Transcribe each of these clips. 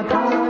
কথা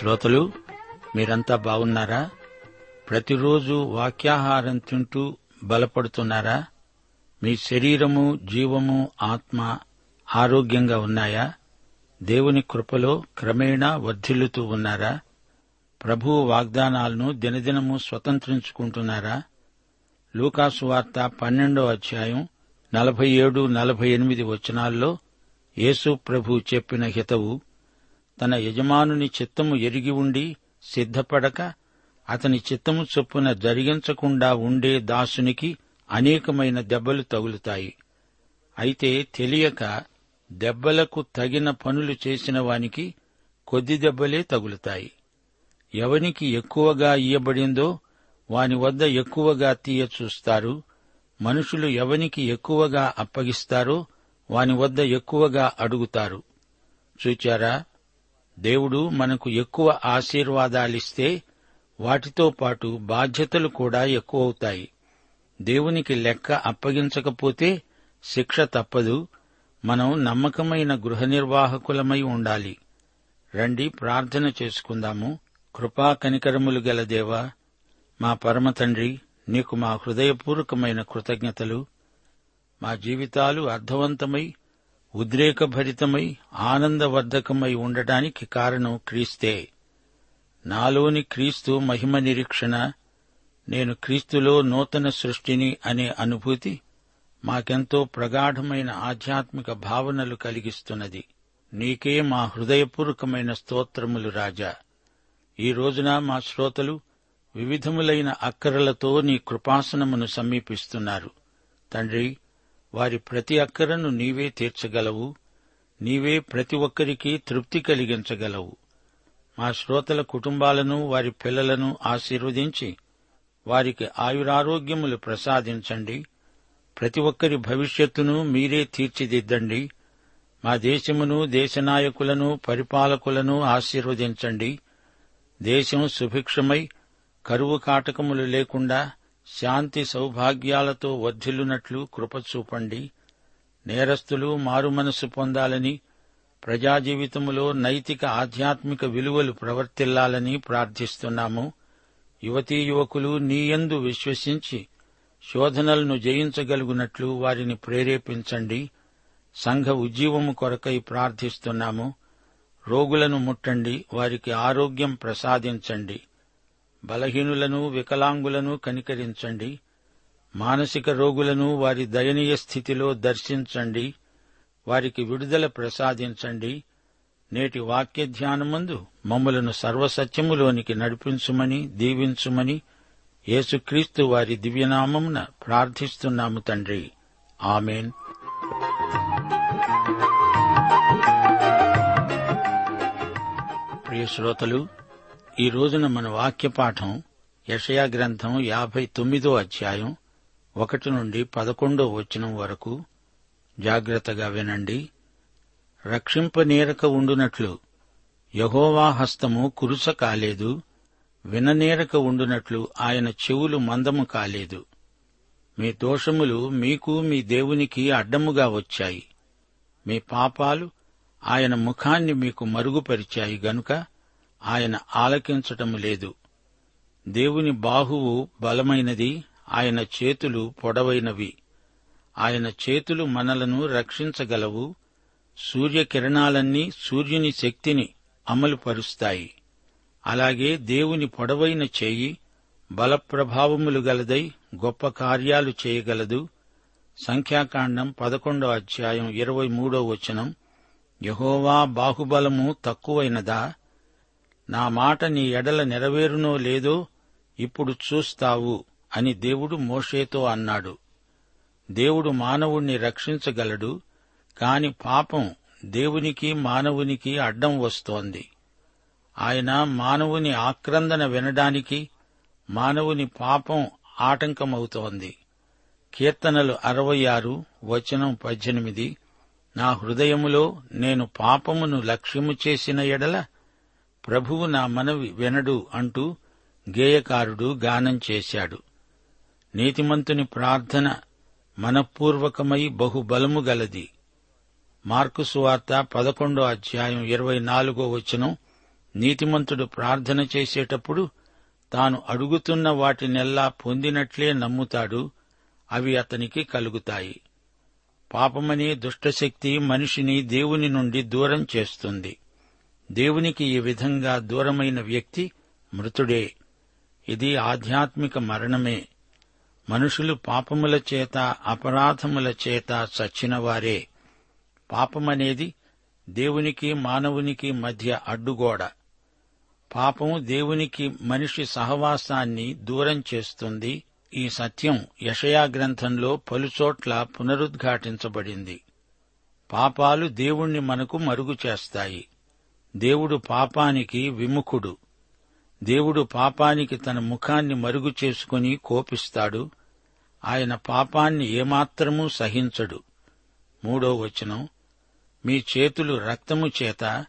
శ్రోతలు మీరంతా బాగున్నారా? ప్రతిరోజు వాక్యాహారం తింటూ బలపడుతున్నారా? మీ శరీరము జీవము ఆత్మ ఆరోగ్యంగా ఉన్నాయా? దేవుని కృపలో క్రమేణా వర్ధిల్లుతూ ఉన్నారా? ప్రభు వాగ్దానాలను దినదినము స్వతంత్రించుకుంటున్నారా? లూకాసు వార్త పన్నెండో అధ్యాయం నలభై ఏడు నలభై ఎనిమిది వచనాల్లో యేసు ప్రభు చెప్పిన హితవు తన యజమానుని చిత్తము ఎరిగి ఉండి సిద్ధపడక అతని చిత్తము చొప్పున జరిగించకుండా ఉండే దాసునికి అనేకమైన దెబ్బలు తగులుతాయి. అయితే తెలియక దెబ్బలకు తగిన పనులు చేసిన వానికి కొద్ది దెబ్బలే తగులుతాయి. ఎవనికి ఎక్కువగా ఇయ్యబడిందో వాని వద్ద ఎక్కువగా తీయ చూస్తారు. మనుషులు ఎవనికి ఎక్కువగా అప్పగిస్తారో వాని వద్ద ఎక్కువగా అడుగుతారు. చూచారా? దేవుడు మనకు ఎక్కువ ఆశీర్వాదాలిస్తే వాటితో పాటు బాధ్యతలు కూడా ఎక్కువవుతాయి. దేవునికి లెక్క అప్పగించకపోతే శిక్ష తప్పదు. మనం నమ్మకమైన గృహ నిర్వాహకులమై ఉండాలి. రండి ప్రార్థన చేసుకుందాము. కృపా కనికరములు గల దేవా మా పరమ తండ్రి నీకు మా హృదయపూర్వకమైన కృతజ్ఞతలు. మా జీవితాలు అర్థవంతమై ఉద్రేకభరితమై ఆనందవర్ధకమై ఉండటానికి కారణం క్రీస్తే. నాలోని క్రీస్తు మహిమ నిరీక్షణ నేను క్రీస్తులో నూతన సృష్టిని అనే అనుభూతి మాకెంతో ప్రగాఢమైన ఆధ్యాత్మిక భావనలు కలిగిస్తున్నది. నీకే మా హృదయపూర్వకమైన స్తోత్రములు రాజా. ఈ రోజున మా శ్రోతలు వివిధములైన అక్కరలతో నీ కృపాసనమును సమీపిస్తున్నారు. తండ్రి వారి ప్రతి అక్కరను నీవే తీర్చగలవు నీవే ప్రతి ఒక్కరికి తృప్తి కలిగించగలవు. మా శ్రోతల కుటుంబాలను వారి పిల్లలను ఆశీర్వదించి వారికి ఆయురారోగ్యములు ప్రసాదించండి. ప్రతి ఒక్కరి భవిష్యత్తును మీరే తీర్చిదిద్దండి. మా దేశమును దేశ నాయకులను పరిపాలకులను ఆశీర్వదించండి. దేశం సుభిక్షమై కరువు కాటకములు లేకుండా శాంతి సౌభాగ్యాలతో వర్ధిల్లునట్లు కృప చూపండి. నేరస్తులు మారుమనస్సు పొందాలని ప్రజాజీవితములో నైతిక ఆధ్యాత్మిక విలువలు ప్రవర్తిల్లాలని ప్రార్థిస్తున్నాము. యువతీ యువకులు నీయందు విశ్వసించి శోధనలను జయించగలుగునట్లు వారిని ప్రేరేపించండి. సంఘ ఉజ్జీవము కొరకై ప్రార్థిస్తున్నాము. రోగులను ముట్టండి వారికి ఆరోగ్యం ప్రసాదించండి. బలహీనులను వికలాంగులను కనికరించండి. మానసిక రోగులను వారి దయనీయ స్థితిలో దర్శించండి. వారికి విడుదల ప్రసాదించండి. నేటి వాక్య ధ్యానమందు మమ్మలను సర్వసత్యములోనికి నడిపించుమని దీవించుమని యేసుక్రీస్తు వారి దివ్యనామమున ప్రార్థిస్తున్నాము తండ్రి. ఆమెన్. ప్రియ శ్రోతలు ఈ రోజున మన వాక్య పాఠం యషయా గ్రంథం యాభై తొమ్మిదో అధ్యాయం ఒకటి నుండి పదకొండో వచనం వరకు జాగ్రత్తగా వినండి. రక్షింపనేరక ఉండునట్లు యహోవా హస్తము కురుస కాలేదు విననేరక ఉండునట్లు ఆయన చెవులు మందము కాలేదు. మీ దోషములు మీకు మీ దేవునికి అడ్డముగా వచ్చాయి. మీ పాపాలు ఆయన ముఖాన్ని మీకు మరుగుపరిచాయి గనుక ఆయన ఆలకించటము లేదు. దేవుని బాహువు బలమైనది ఆయన చేతులు పొడవైనవి. ఆయన చేతులు మనలను రక్షించగలవు సూర్యకిరణాలన్నీ సూర్యుని శక్తిని అమలుపరుస్తాయి. అలాగే దేవుని పొడవైన చేయి బలప్రభావములు గలదై గొప్ప కార్యాలు చేయగలదు. సంఖ్యాకాండం పదకొండో అధ్యాయం ఇరవై మూడో వచనం యహోవా బాహుబలము తక్కువైనదా? నా మాట నీ ఎడల నెరవేరునో లేదో ఇప్పుడు చూస్తావు అని దేవుడు మోషేతో అన్నాడు. దేవుడు మానవుణ్ణి రక్షించగలడు కాని పాపం దేవునికి మానవునికి అడ్డం వస్తోంది. ఆయన మానవుని ఆక్రందన వినడానికి మానవుని పాపం ఆటంకమవుతోంది. కీర్తనలు అరవై ఆరు వచనం పద్దెనిమిది నా హృదయములో నేను పాపమును లక్ష్యము చేసిన ఎడల ప్రభువు నా మనవి వినడు అంటూ గేయకారుడు గానం చేశాడు. నీతిమంతుని ప్రార్థన మనపూర్వకమై బహుబలము గలది. మార్కు సువార్త పదకొండో అధ్యాయం ఇరవై నాలుగో వచనం నీతిమంతుడు ప్రార్థన చేసేటప్పుడు తాను అడుగుతున్న వాటినెల్లా పొందినట్లే నమ్ముతాడు అవి అతనికి కలుగుతాయి. పాపమనే దుష్టశక్తి మనిషిని దేవుని నుండి దూరం చేస్తుంది. దేవునికి ఈ విధంగా దూరమైన వ్యక్తి మృతుడే. ఇది ఆధ్యాత్మిక మరణమే. మనుషులు పాపముల చేత అపరాధముల చేత చచ్చినవారే. పాపమనేది దేవునికి మానవునికి మధ్య అడ్డుగోడ. పాపము దేవునికి మనిషి సహవాసాన్ని దూరం చేస్తుంది. ఈ సత్యం యషయా గ్రంథంలో పలుచోట్ల పునరుద్ఘాటించబడింది. పాపాలు దేవుణ్ణి మనకు మరుగు చేస్తాయి. దేవుడు పాపానికి విముఖుడు. దేవుడు పాపానికి తన ముఖాన్ని మరుగు చేసుకుని కోపిస్తాడు. ఆయన పాపాన్ని ఏమాత్రమూ సహించడు. మూడో వచనం మీ చేతులు రక్తము చేత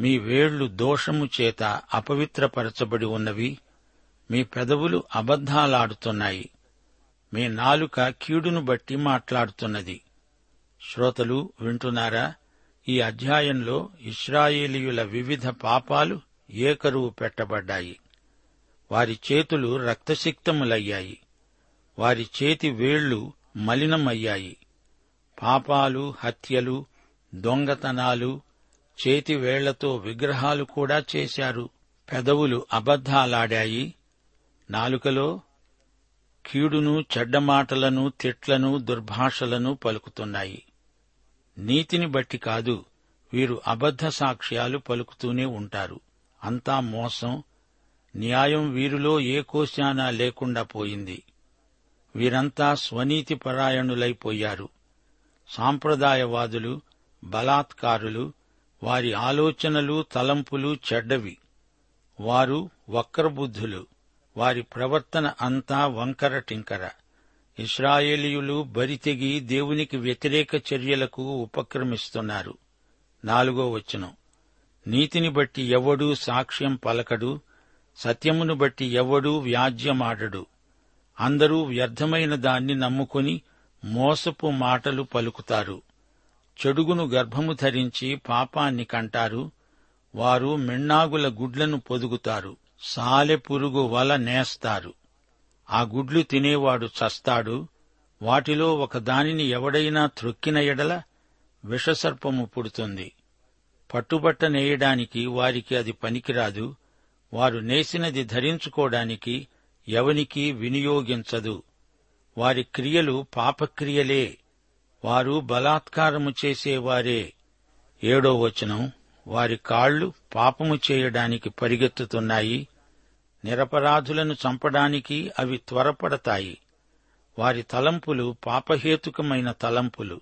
మీ వేళ్ళు దోషము చేత అపవిత్రపరచబడి ఉన్నవి. మీ పెదవులు అబద్ధాలాడుతున్నాయి. మీ నాలుక కీడును బట్టి మాట్లాడుతున్నది. శ్రోతలు వింటున్నారా? ఈ అధ్యాయంలో ఇస్రాయేలీయుల వివిధ పాపాలు ఏకరువు పెట్టబడ్డాయి. వారి చేతులు రక్తసిక్తములయ్యాయి. వారి చేతి వేళ్ళు మలినమయ్యాయి. పాపాలు హత్యలు దొంగతనాలు చేతి వేళ్ళతో విగ్రహాలు కూడా చేశారు. పెదవులు అబద్ధాలాడాయి. నాలుకలో కీడును చెడ్డమాటలను తిట్లను దుర్భాషలను పలుకుతున్నాయి. నీతిని బట్టి కాదు వీరు అబద్ధ సాక్ష్యాలు పలుకుతూనే ఉంటారు. అంతా మోసం న్యాయం వీరిలో ఏ కోశానా లేకుండా పోయింది. వీరంతా స్వనీతి పరాయణులైపోయారు. సాంప్రదాయవాదులు బలాత్కారులు వారి ఆలోచనలు తలంపులు చెడ్డవి. వారు వక్రబుద్ధులు. వారి ప్రవర్తన అంతా వంకర టింకర. ఇస్రాయేలీయులు బరితెగి దేవునికి వ్యతిరేక చర్యలకు ఉపక్రమిస్తున్నారు. నాలుగో వచనం. నీతిని బట్టి ఎవడూ సాక్ష్యం పలకడు సత్యమును బట్టి ఎవడూ వ్యాజ్యమాడడు. అందరూ వ్యర్థమైన దాన్ని నమ్ముకొని మోసపు మాటలు పలుకుతారు. చెడుగును గర్భము ధరించి పాపాన్ని కంటారు. వారు మిన్నాగుల గుడ్లను పొదుగుతారు. సాలెపురుగు వల నేస్తారు. ఆ గుడ్లు తినేవాడు చస్తాడు వాటిలో ఒక దానిని ఎవడైనా త్రొక్కిన ఎడల విషసర్పము పుడుతుంది. పట్టుబట్ట నేయడానికి వారికి అది పనికిరాదు వారు నేసినది ధరించుకోవడానికి ఎవనికి వినియోగించదు. వారి క్రియలు పాపక్రియలే వారు బలాత్కారము చేసేవారే. ఏడో వచనం వారి కాళ్ళు పాపము చేయడానికి పరిగెత్తుతున్నాయి నిరపరాధులను చంపడానికి అవి త్వరపడతాయి. వారి తలంపులు పాపహేతుకమైన తలంపులు.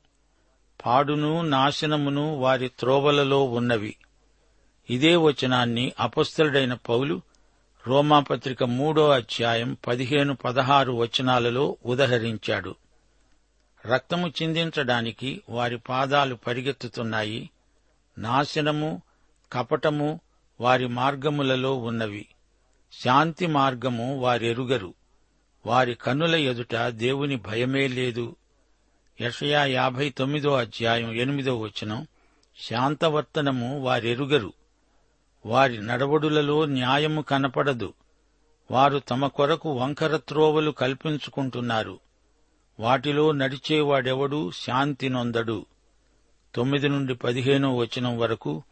పాడును నాశనమును వారి త్రోవలలో ఉన్నవి. ఇదే వచనాన్ని అపస్థలుడైన పౌలు రోమాపత్రిక మూడో అధ్యాయం పదిహేను పదహారు వచనాలలో ఉదహరించాడు. రక్తము చిందించడానికి వారి పాదాలు పరిగెత్తుతున్నాయి. నాశనము కపటము వారి మార్గములలో ఉన్నవి. శాంతి మార్గము వారెరుగరు. వారి కన్నుల ఎదుట దేవుని భయమే లేదు. యషయా యాభై తొమ్మిదో అధ్యాయం ఎనిమిదో వచనం శాంతవర్తనము వారెరుగరు. వారి నడవడులలో న్యాయము కనపడదు. వారు తమ కొరకు వంకర త్రోవలు కల్పించుకుంటున్నారు. వాటిలో నడిచేవాడెవడూ శాంతి నొందడు. తొమ్మిది నుండి పదిహేనో వచనం వరకు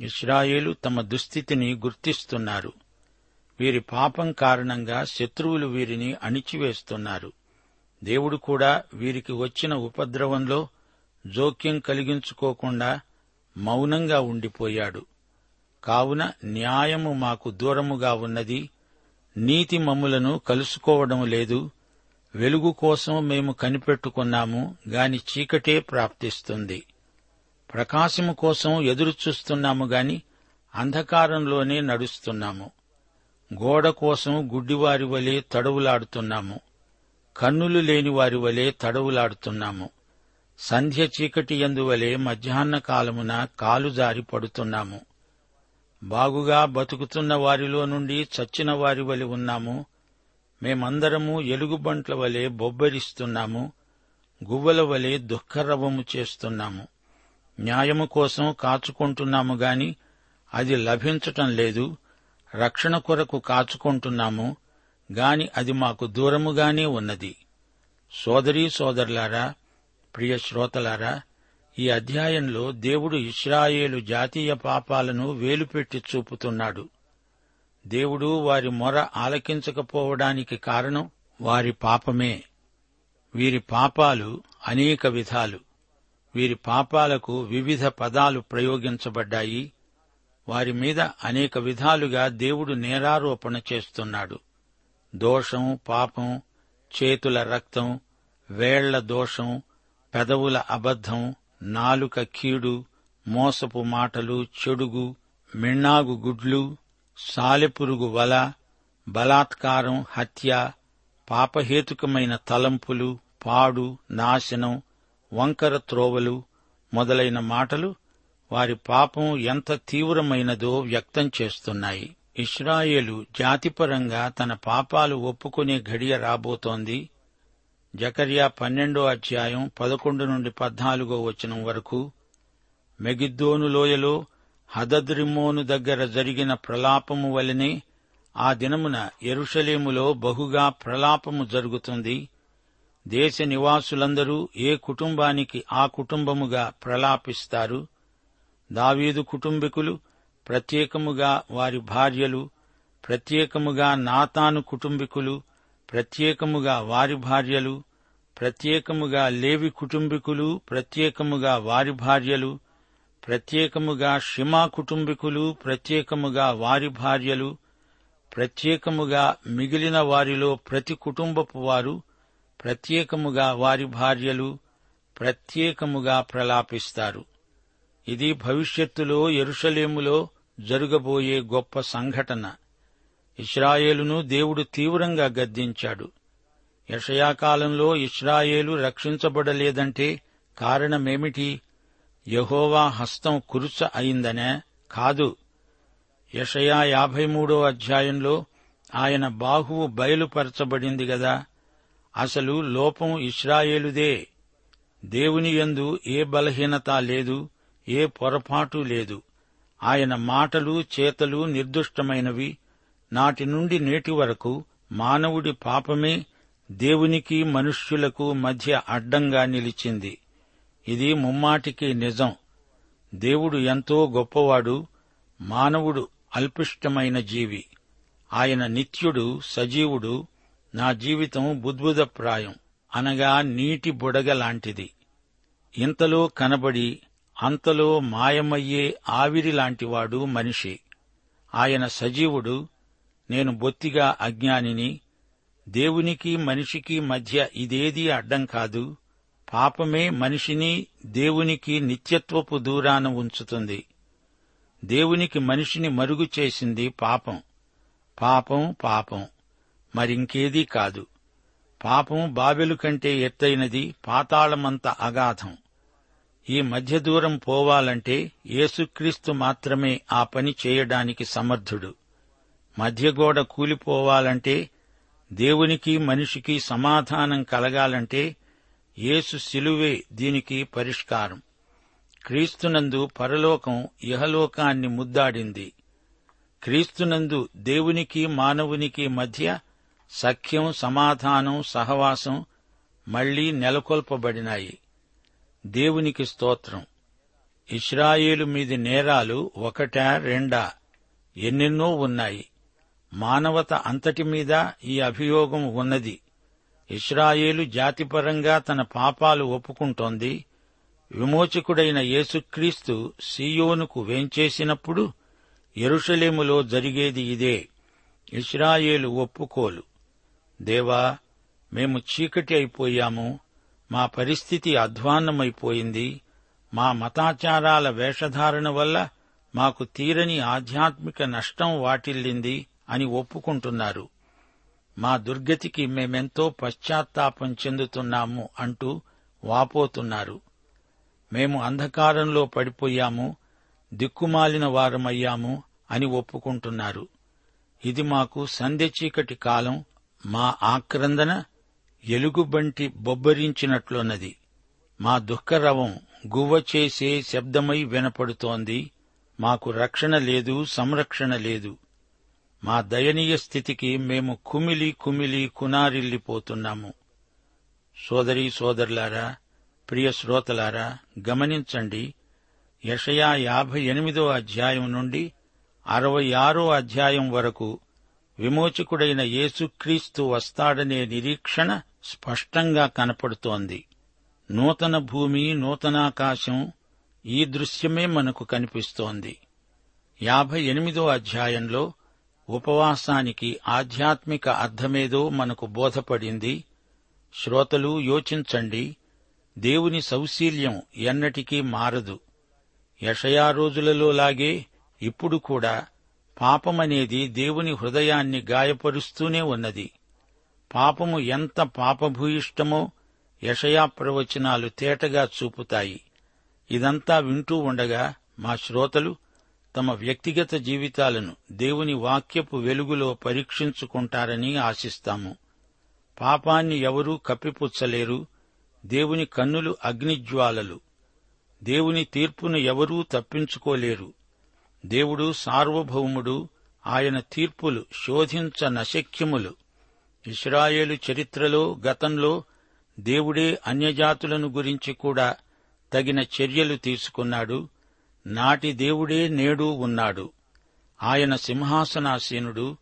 ఇస్రాయేలు తమ దుస్థితిని గుర్తిస్తున్నారు. వీరి పాపం కారణంగా శత్రువులు వీరిని అణిచివేస్తున్నారు. దేవుడు కూడా వీరికి వచ్చిన ఉపద్రవంలో జోక్యం కలిగించుకోకుండా మౌనంగా ఉండిపోయాడు. కావున న్యాయము మాకు దూరముగా ఉన్నది. నీతి మమ్ములను కలుసుకోవడం లేదు. వెలుగు కోసం మేము కనిపెట్టుకున్నాము గాని చీకటే ప్రాప్తిస్తుంది. ప్రకాశము కోసం ఎదురుచూస్తున్నాము గాని అంధకారంలోనే నడుస్తున్నాము. గోడ కోసం గుడ్డివారి వలె తడవులాడుతున్నాము. కన్నులు లేని వారి వలె తడవులాడుతున్నాము. సంధ్య చీకటి ఎందువలే మధ్యాహ్న కాలమున కాలు జారి పడుతున్నాము. బాగుగా బతుకుతున్న వారిలో నుండి చచ్చిన వారి వలె ఉన్నాము. మేమందరము ఎలుగుబంట్ల వలె బొబ్బరిస్తున్నాము. గువ్వల వలె దుఃఖరవము చేస్తున్నాము. న్యాయము కోసం కాచుకుంటున్నాము గాని అది లభించటం లేదు. రక్షణ కొరకు కాచుకుంటున్నాము గాని అది మాకు దూరముగానే ఉన్నది. సోదరీ సోదరులారా ప్రియ శ్రోతలారా ఈ అధ్యాయంలో దేవుడు ఇస్రాయేలు జాతీయ పాపాలను వేలుపెట్టి చూపుతున్నాడు. దేవుడు వారి మొర ఆలకించకపోవడానికి కారణం వారి పాపమే. వీరి పాపాలు అనేక విధాలు. వీరి పాపాలకు వివిధ పదాలు ప్రయోగించబడ్డాయి. వారి మీద అనేక విధాలుగా దేవుడు నేరారోపణ చేస్తున్నాడు. దోషం పాపం చేతుల రక్తం వేళ్ళ దోషం పెదవుల అబద్ధం నాలుక కీడు మోసపు మాటలు చెడుగు మిన్నాగు గుడ్లు సాలెపురుగు వల బలాత్కారం హత్య పాపహేతుకమైన తలంపులు పాడు నాశనం వంకర త్రోవలు మొదలైన మాటలు వారి పాపం ఎంత తీవ్రమైనదో వ్యక్తం చేస్తున్నాయి. ఇస్రాయేలు జాతిపరంగా తన పాపాలు ఒప్పుకునే ఘడియ రాబోతోంది. జకర్యా పన్నెండో అధ్యాయం పదకొండు నుండి పద్నాలుగో వచనం వరకు. మెగిద్దోను లోయలో హదద్రిమ్మోను దగ్గర జరిగిన ప్రలాపము వలనే ఆ దినమున ఎరుషలేములో బహుగా ప్రలాపము జరుగుతుంది. దేశ నివాసులందరూ ఏ కుటుంబానికి ఆ కుటుంబముగా ప్రలాపిస్తారు? దావీదు కుటుంబీకులు ప్రత్యేకముగా వారి భార్యలు ప్రత్యేకముగా నాతాను కుటుంబీకులు ప్రత్యేకముగా వారి భార్యలు ప్రత్యేకముగా లేవి కుటుంబీకులు ప్రత్యేకముగా వారి భార్యలు ప్రత్యేకముగా షిమా కుటుంబీకులు ప్రత్యేకముగా వారి భార్యలు ప్రత్యేకముగా మిగిలిన వారిలో ప్రతి కుటుంబపు వారు ప్రత్యేకముగా వారి భార్యలు ప్రత్యేకముగా ప్రలాపిస్తారు. ఇది భవిష్యత్తులో ఎరుషలేములో జరగబోయే గొప్ప సంఘటన. ఇస్రాయేలును దేవుడు తీవ్రంగా గద్దించాడు. యషయాకాలంలో ఇస్రాయేలు రక్షించబడలేదంటే కారణమేమిటి? యహోవా హస్తం కురుచ అయిందనే? కాదు. యషయా యాభై మూడో అధ్యాయంలో ఆయన బాహువు బయలుపరచబడింది గదా. అసలు లోపం ఇస్రాయేలుదే దేవుని యందు ఏ బలహీనత లేదు. ఏ పొరపాటు లేదు. ఆయన మాటలు చేతలు నిర్దుష్టమైనవి. నాటి నుండి నేటి వరకు మానవుడి పాపమే దేవునికి మనుష్యులకు మధ్య అడ్డంగా నిలిచింది. ఇది ముమ్మాటికి నిజం. దేవుడు ఎంతో గొప్పవాడు. మానవుడు అల్పిష్టమైన జీవి. ఆయన నిత్యుడు సజీవుడు. నా జీవితం బుద్భుదప్రాయం అనగా నీటి బుడగ లాంటిది. ఇంతలో కనబడి అంతలో మాయమయ్యే ఆవిరి లాంటివాడు మనిషి. ఆయన సజీవుడు నేను బొత్తిగా అజ్ఞానిని. దేవునికి మనిషికి మధ్య ఇదేదీ అడ్డం కాదు. పాపమే మనిషిని దేవునికి నిత్యత్వపు దూరాన ఉంచుతుంది. దేవునికి మనిషిని మరుగు చేసింది పాపం. పాపం పాపం. మరింకేదీ కాదు. పాపం బాబెలు కంటే ఎత్తైనది పాతాళమంత అగాధం. ఈ మధ్య దూరం పోవాలంటే యేసుక్రీస్తు మాత్రమే ఆ పని చేయడానికి సమర్థుడు. మధ్యగోడ కూలిపోవాలంటే దేవునికి మనిషికి సమాధానం కలగాలంటే యేసు శిలువే దీనికి పరిష్కారం. క్రీస్తునందు పరలోకం ఇహలోకాన్ని ముద్దాడింది. క్రీస్తునందు దేవునికి మానవునికి మధ్య సఖ్యం సమాధానం సహవాసం మళ్ళీ నెలకొల్పబడినాయి. దేవునికి స్తోత్రం. ఇస్రాయేలు మీది నేరాలు ఒకటా రెండా? ఎన్నెన్నో ఉన్నాయి. మానవత అంతటి మీద ఈ అభియోగం ఉన్నది. ఇస్రాయేలు జాతిపరంగా తన పాపాలు ఒప్పుకుంటోంది. విమోచకుడైన యేసుక్రీస్తు సీయోనుకు వేంచేసినప్పుడు ఎరుషలేములో జరిగేది ఇదే. ఇస్రాయేలు ఒప్పుకోలు. దేవా మేము చీకటి అయిపోయాము. మా పరిస్థితి అధ్వాన్నమైపోయింది. మా మతాచారాల వేషధారణ వల్ల మాకు తీరని ఆధ్యాత్మిక నష్టం వాటిల్లింది అని ఒప్పుకుంటున్నారు. మా దుర్గతికి మేమెంతో పశ్చాత్తాపం చెందుతున్నాము అంటూ వాపోతున్నారు. మేము అంధకారంలో పడిపోయాము దిక్కుమాలిన వారమయ్యాము అని ఒప్పుకుంటున్నారు. ఇది మాకు సంధ్య చీకటి కాలం మా ఆక్రందన ఎలుగుబంటి బొబ్బరించినట్లున్నది. మా దుఃఖరవం గువ్వ చేసే శబ్దమై వినపడుతోంది. మాకు రక్షణ లేదు సంరక్షణ లేదు. మా దయనీయ స్థితికి మేము కుమిలి కుమిలి కునారిల్లిపోతున్నాము. సోదరీ సోదరులారా ప్రియ శ్రోతలారా గమనించండి యషయా యాభై ఎనిమిదో అధ్యాయం నుండి అరవై ఆరో అధ్యాయం వరకు విమోచకుడైన యేసుక్రీస్తు వస్తాడనే నిరీక్షణ స్పష్టంగా కనపడుతోంది. నూతన భూమి నూతనాకాశం ఈ దృశ్యమే మనకు కనిపిస్తోంది. యాభై ఎనిమిదో అధ్యాయంలో ఉపవాసానికి ఆధ్యాత్మిక అర్థమేదో మనకు బోధపడింది. శ్రోతలు యోచించండి. దేవుని సౌశీల్యం ఎన్నటికీ మారదు. యషయా రోజులలో లాగే ఇప్పుడు కూడా పాపమనేది దేవుని హృదయాన్ని గాయపరుస్తూనే ఉన్నది. పాపము ఎంత పాపభూయిష్టమో యషయా ప్రవచనాలు తేటగా చూపుతాయి. ఇదంతా వింటూ ఉండగా మా శ్రోతలు తమ వ్యక్తిగత జీవితాలను దేవుని వాక్యపు వెలుగులో పరీక్షించుకుంటారని ఆశిస్తాము. పాపాన్ని ఎవరూ కప్పిపుచ్చలేరు. దేవుని కన్నులు అగ్నిజ్వాలలు. దేవుని తీర్పును ఎవరూ తప్పించుకోలేరు. దేవుడు సార్వభౌముడు. ఆయన తీర్పులు శోధించ నశక్యములు ఇస్రాయేలు చరిత్రలో గతంలో దేవుడే అన్యజాతులను గురించి కూడా తగిన చర్యలు తీసుకున్నాడు. నాటి దేవుడే నేడు ఉన్నాడు. ఆయన సింహాసనాసీనుడు.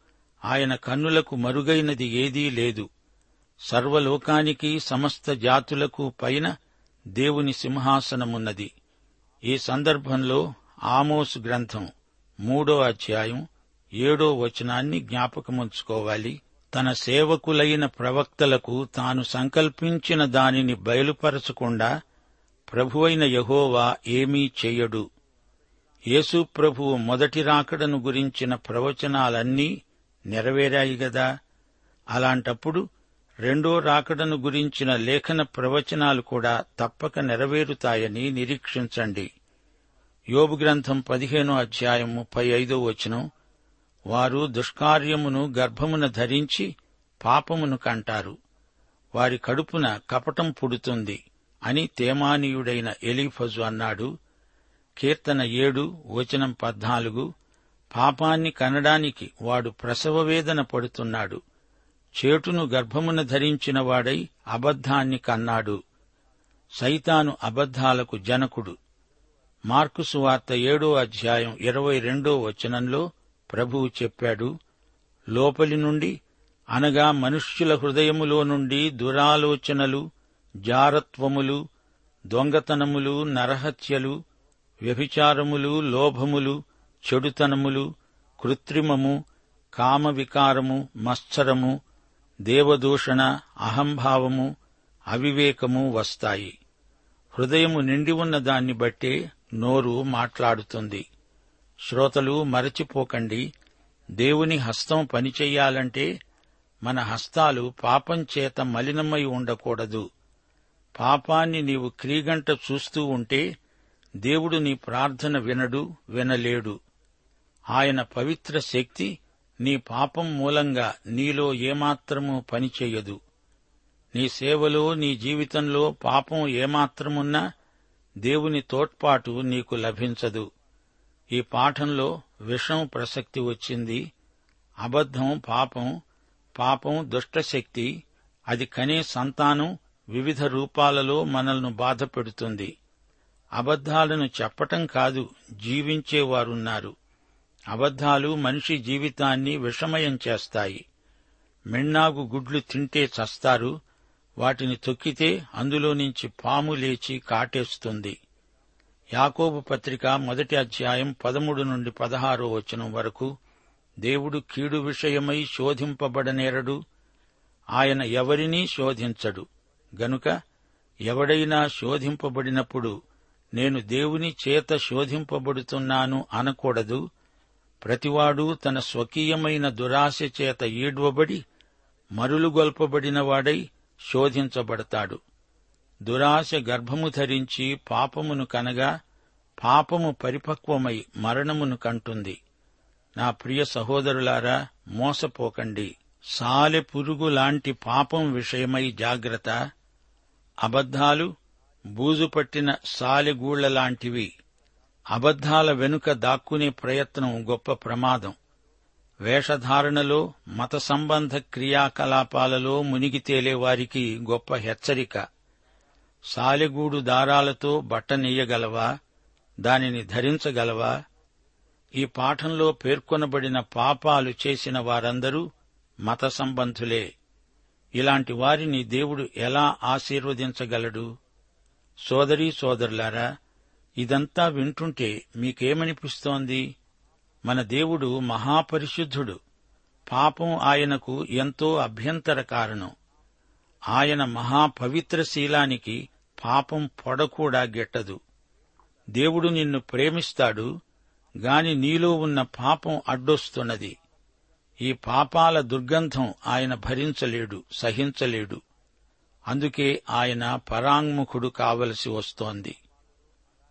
ఆయన కన్నులకు మరుగైనది ఏదీ లేదు. సర్వలోకానికి సమస్త జాతులకు పైన దేవుని సింహాసనమున్నది. ఈ సందర్భంలో ఆమోస్ గ్రంథం మూడో అధ్యాయం ఏడో వచనాన్ని జ్ఞాపకముంచుకోవాలి. తన సేవకులైన ప్రవక్తలకు తాను సంకల్పించిన దానిని బయలుపరచకుండా ప్రభువైన యహోవా ఏమీ చెయ్యడు యేసు ప్రభువు మొదటి రాకడను గురించిన ప్రవచనాలన్నీ నెరవేరాయి గదా. అలాంటప్పుడు రెండో రాకడను గురించిన లేఖన ప్రవచనాలు కూడా తప్పక నెరవేరుతాయని నిరీక్షించండి. యోబు గ్రంథం పదిహేనో అధ్యాయం ముప్పై ఐదో వచనం వారు దుష్కార్యమును గర్భమున ధరించి పాపమును కంటారు. వారి కడుపున కపటం పుడుతుంది అని తేమానీయుడైన ఎలీఫజు అన్నాడు. కీర్తన ఏడు వచనం పద్నాలుగు. పాపాన్ని కనడానికి వాడు ప్రసవ వేదన పడుతున్నాడు. చేటును గర్భమున ధరించిన వాడై అబద్ధాన్ని కన్నాడు. సైతాను అబద్ధాలకు జనకుడు. మార్కుసు వార్త ఏడో అధ్యాయం ఇరవై రెండో వచనంలో ప్రభువు చెప్పాడు లోపలి నుండి అనగా మనుష్యుల హృదయములో నుండి దురాలోచనలు జారత్వములు దొంగతనములు నరహత్యలు వ్యభిచారములు లోభములు చెడుతనములు కృత్రిమము కామవికారము మత్సరము దేవదూషణ అహంభావము అవివేకము వస్తాయి. హృదయము నిండి ఉన్న దాన్ని బట్టే నోరు మాట్లాడుతుంది. శ్రోతలు మరచిపోకండి. దేవుని హస్తం పనిచెయ్యాలంటే మన హస్తాలు పాపం చేత మలినమై ఉండకూడదు. పాపాన్ని నీవు క్రీగంట చూస్తూ ఉంటే దేవుడు నీ ప్రార్థన వినడు వినలేడు. ఆయన పవిత్ర శక్తి నీ పాపం మూలంగా నీలో ఏమాత్రమూ పనిచేయదు. నీ సేవలో నీ జీవితంలో పాపం ఏమాత్రమున్నా దేవుని తోడ్పాటు నీకు లభించదు. ఈ పాఠంలో విషం ప్రసక్తి వచ్చింది అబద్ధం పాపం పాపం దుష్టశక్తి అది కనే సంతానం వివిధ రూపాలలో మనల్ని బాధపెడుతుంది. అబద్ధాలను చెప్పటం కాదు జీవించేవారున్నారు. అబద్ధాలు మనిషి జీవితాన్ని విషమయం చేస్తాయి. మిన్నాగు గుడ్లు తింటే చస్తారు వాటిని తొక్కితే అందులో నుంచి పాము లేచి కాటేస్తుంది. యాకోబు పత్రిక మొదటి అధ్యాయం పదమూడు నుండి పదహారో వచనం వరకు దేవుడు కీడు విషయమై శోధింపబడనేరడు. ఆయన ఎవరినీ శోధించడు. గనుక ఎవడైనా శోధింపబడినప్పుడు నేను దేవుని చేత శోధింపబడుతున్నాను అనకూడదు. ప్రతివాడు తన స్వకీయమైన దురాశ చేత ఈడ్వబడి మరులుగొల్పబడినవాడై శోధించబడతాడు. దురాశ గర్భము ధరించి పాపమును కనగా పాపము పరిపక్వమై మరణమును కంటుంది. నా ప్రియ సహోదరులారా మోసపోకండి. సాలె పురుగు లాంటి పాపం విషయమై జాగ్రత్త. అబద్ధాలు బూజు పట్టిన సాలెగూళ్ళలాంటివి అబద్ధాల వెనుక దాక్కునే ప్రయత్నం గొప్ప ప్రమాదం. వేషధారణలో మత సంబంధ క్రియాకలాపాలలో మునిగి తేలే వారికి గొప్ప హెచ్చరిక. సాలెగూడు దారాలతో బట్టనెయ్యగలవా దానిని ధరించగలవా? ఈ పాఠంలో పేర్కొనబడిన పాపాలు చేసిన వారందరూ మత సంబంధులే. ఇలాంటి వారిని దేవుడు ఎలా ఆశీర్వదించగలడు? సోదరీ సోదరులారా ఇదంతా వింటుంటే మీకేమనిపిస్తోంది? మన దేవుడు మహాపరిశుద్ధుడు. పాపం ఆయనకు ఎంతో అభ్యంతర కారణం ఆయన మహాపవిత్ర శీలానికి పాపం పొడకూడా గిట్టదు. దేవుడు నిన్ను ప్రేమిస్తాడు గాని నీలో ఉన్న పాపం అడ్డొస్తున్నది. ఈ పాపాల దుర్గంధం ఆయన భరించలేడు సహించలేడు. అందుకే ఆయన పరాంగ్ముఖుడు కావలసి వస్తోంది.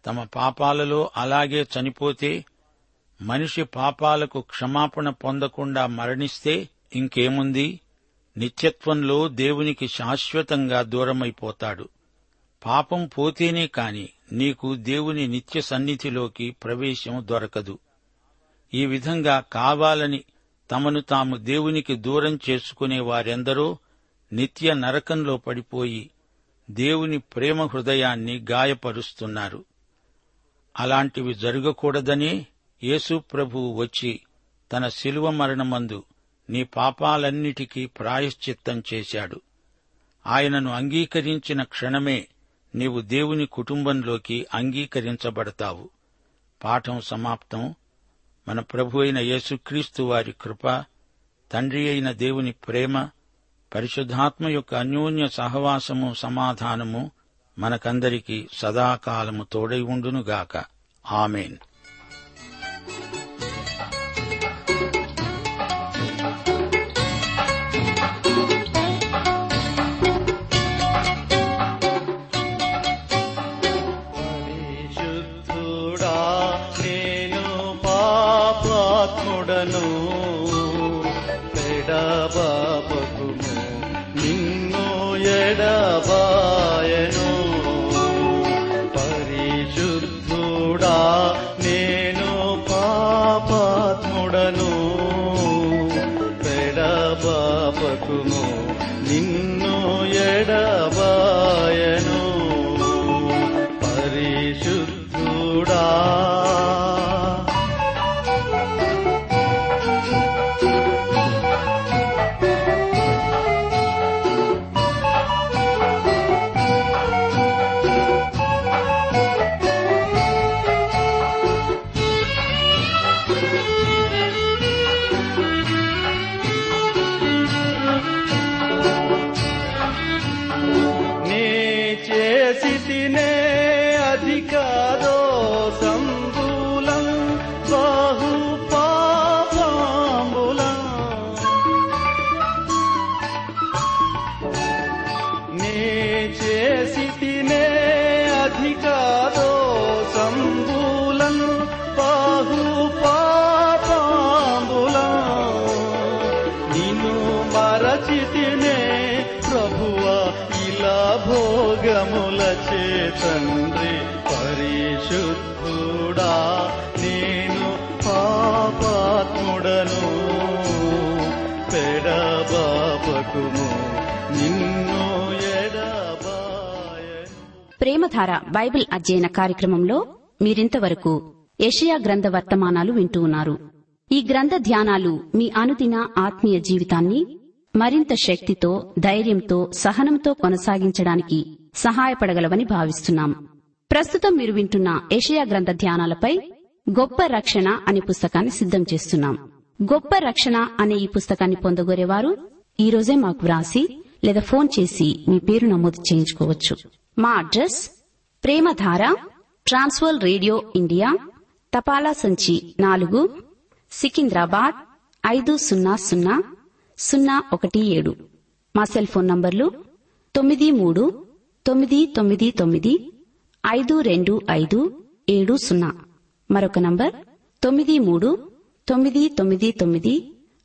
తమ పాపాలలో అలాగే చనిపోతే మనిషి పాపాలకు క్షమాపణ పొందకుండా మరణిస్తే ఇంకేముంది? నిత్యత్వంలో దేవునికి శాశ్వతంగా దూరమైపోతాడు. పాపం పోతేనే కాని నీకు దేవుని నిత్య సన్నిధిలోకి ప్రవేశం దొరకదు. ఈ విధంగా కావాలని తమను తాము దేవునికి దూరం చేసుకునే వారెందరో నిత్య నరకంలో పడిపోయి దేవుని ప్రేమ హృదయాన్ని గాయపరుస్తున్నారు. అలాంటివి జరగకూడదనే యేసు ప్రభువు వచ్చి తన శిలువ మరణమందు నీ పాపాలన్నిటికీ ప్రాయశ్చిత్తం చేశాడు. ఆయనను అంగీకరించిన క్షణమే నీవు దేవుని కుటుంబంలోకి అంగీకరించబడతావు. పాఠం సమాప్తం. మన ప్రభు అయిన యేసుక్రీస్తు వారి కృప తండ్రి అయిన దేవుని ప్రేమ పరిశుద్ధాత్మ యొక్క అన్యోన్య సహవాసము సమాధానము మనకందరికీ సదాకాలము తోడై ఉండునుగాక. ఆమెన్. Baba. ప్రేమధార బైబిల్ అధ్యయన కార్యక్రమంలో మీరింతవరకు యెషయా గ్రంథ వర్తమానాలు వింటూ ఉన్నారు. ఈ గ్రంథ ధ్యానాలు మీ అనుదిన ఆత్మీయ జీవితాన్ని మరింత శక్తితో ధైర్యంతో సహనంతో కొనసాగించడానికి సహాయపడగలవని భావిస్తున్నాం. ప్రస్తుతం మీరు వింటున్న ఏషియా గ్రంథ ధ్యానాలపై గొప్ప రక్షణ అనే పుస్తకాన్ని సిద్ధం చేస్తున్నాం. గొప్ప రక్షణ అనే ఈ పుస్తకాన్ని పొందగోరేవారు ఈ రోజే మాకు వ్రాసి లేదా ఫోన్ చేసి మీ పేరు నమోదు చేయించుకోవచ్చు. మా address Premadhara Trans World radio India తపాలా సంచి నాలుగు సికింద్రాబాద్ ఐదు సున్నా సున్నా సున్నా ఒకటి ఏడు. మా సెల్ ఫోన్ నంబర్లు తొమ్మిది మూడు తొమ్మిది తొమ్మిది తొమ్మిది ఐదు రెండు ఐదు ఏడు సున్నా. మరొక నంబర్ తొమ్మిది మూడు తొమ్మిది తొమ్మిది తొమ్మిది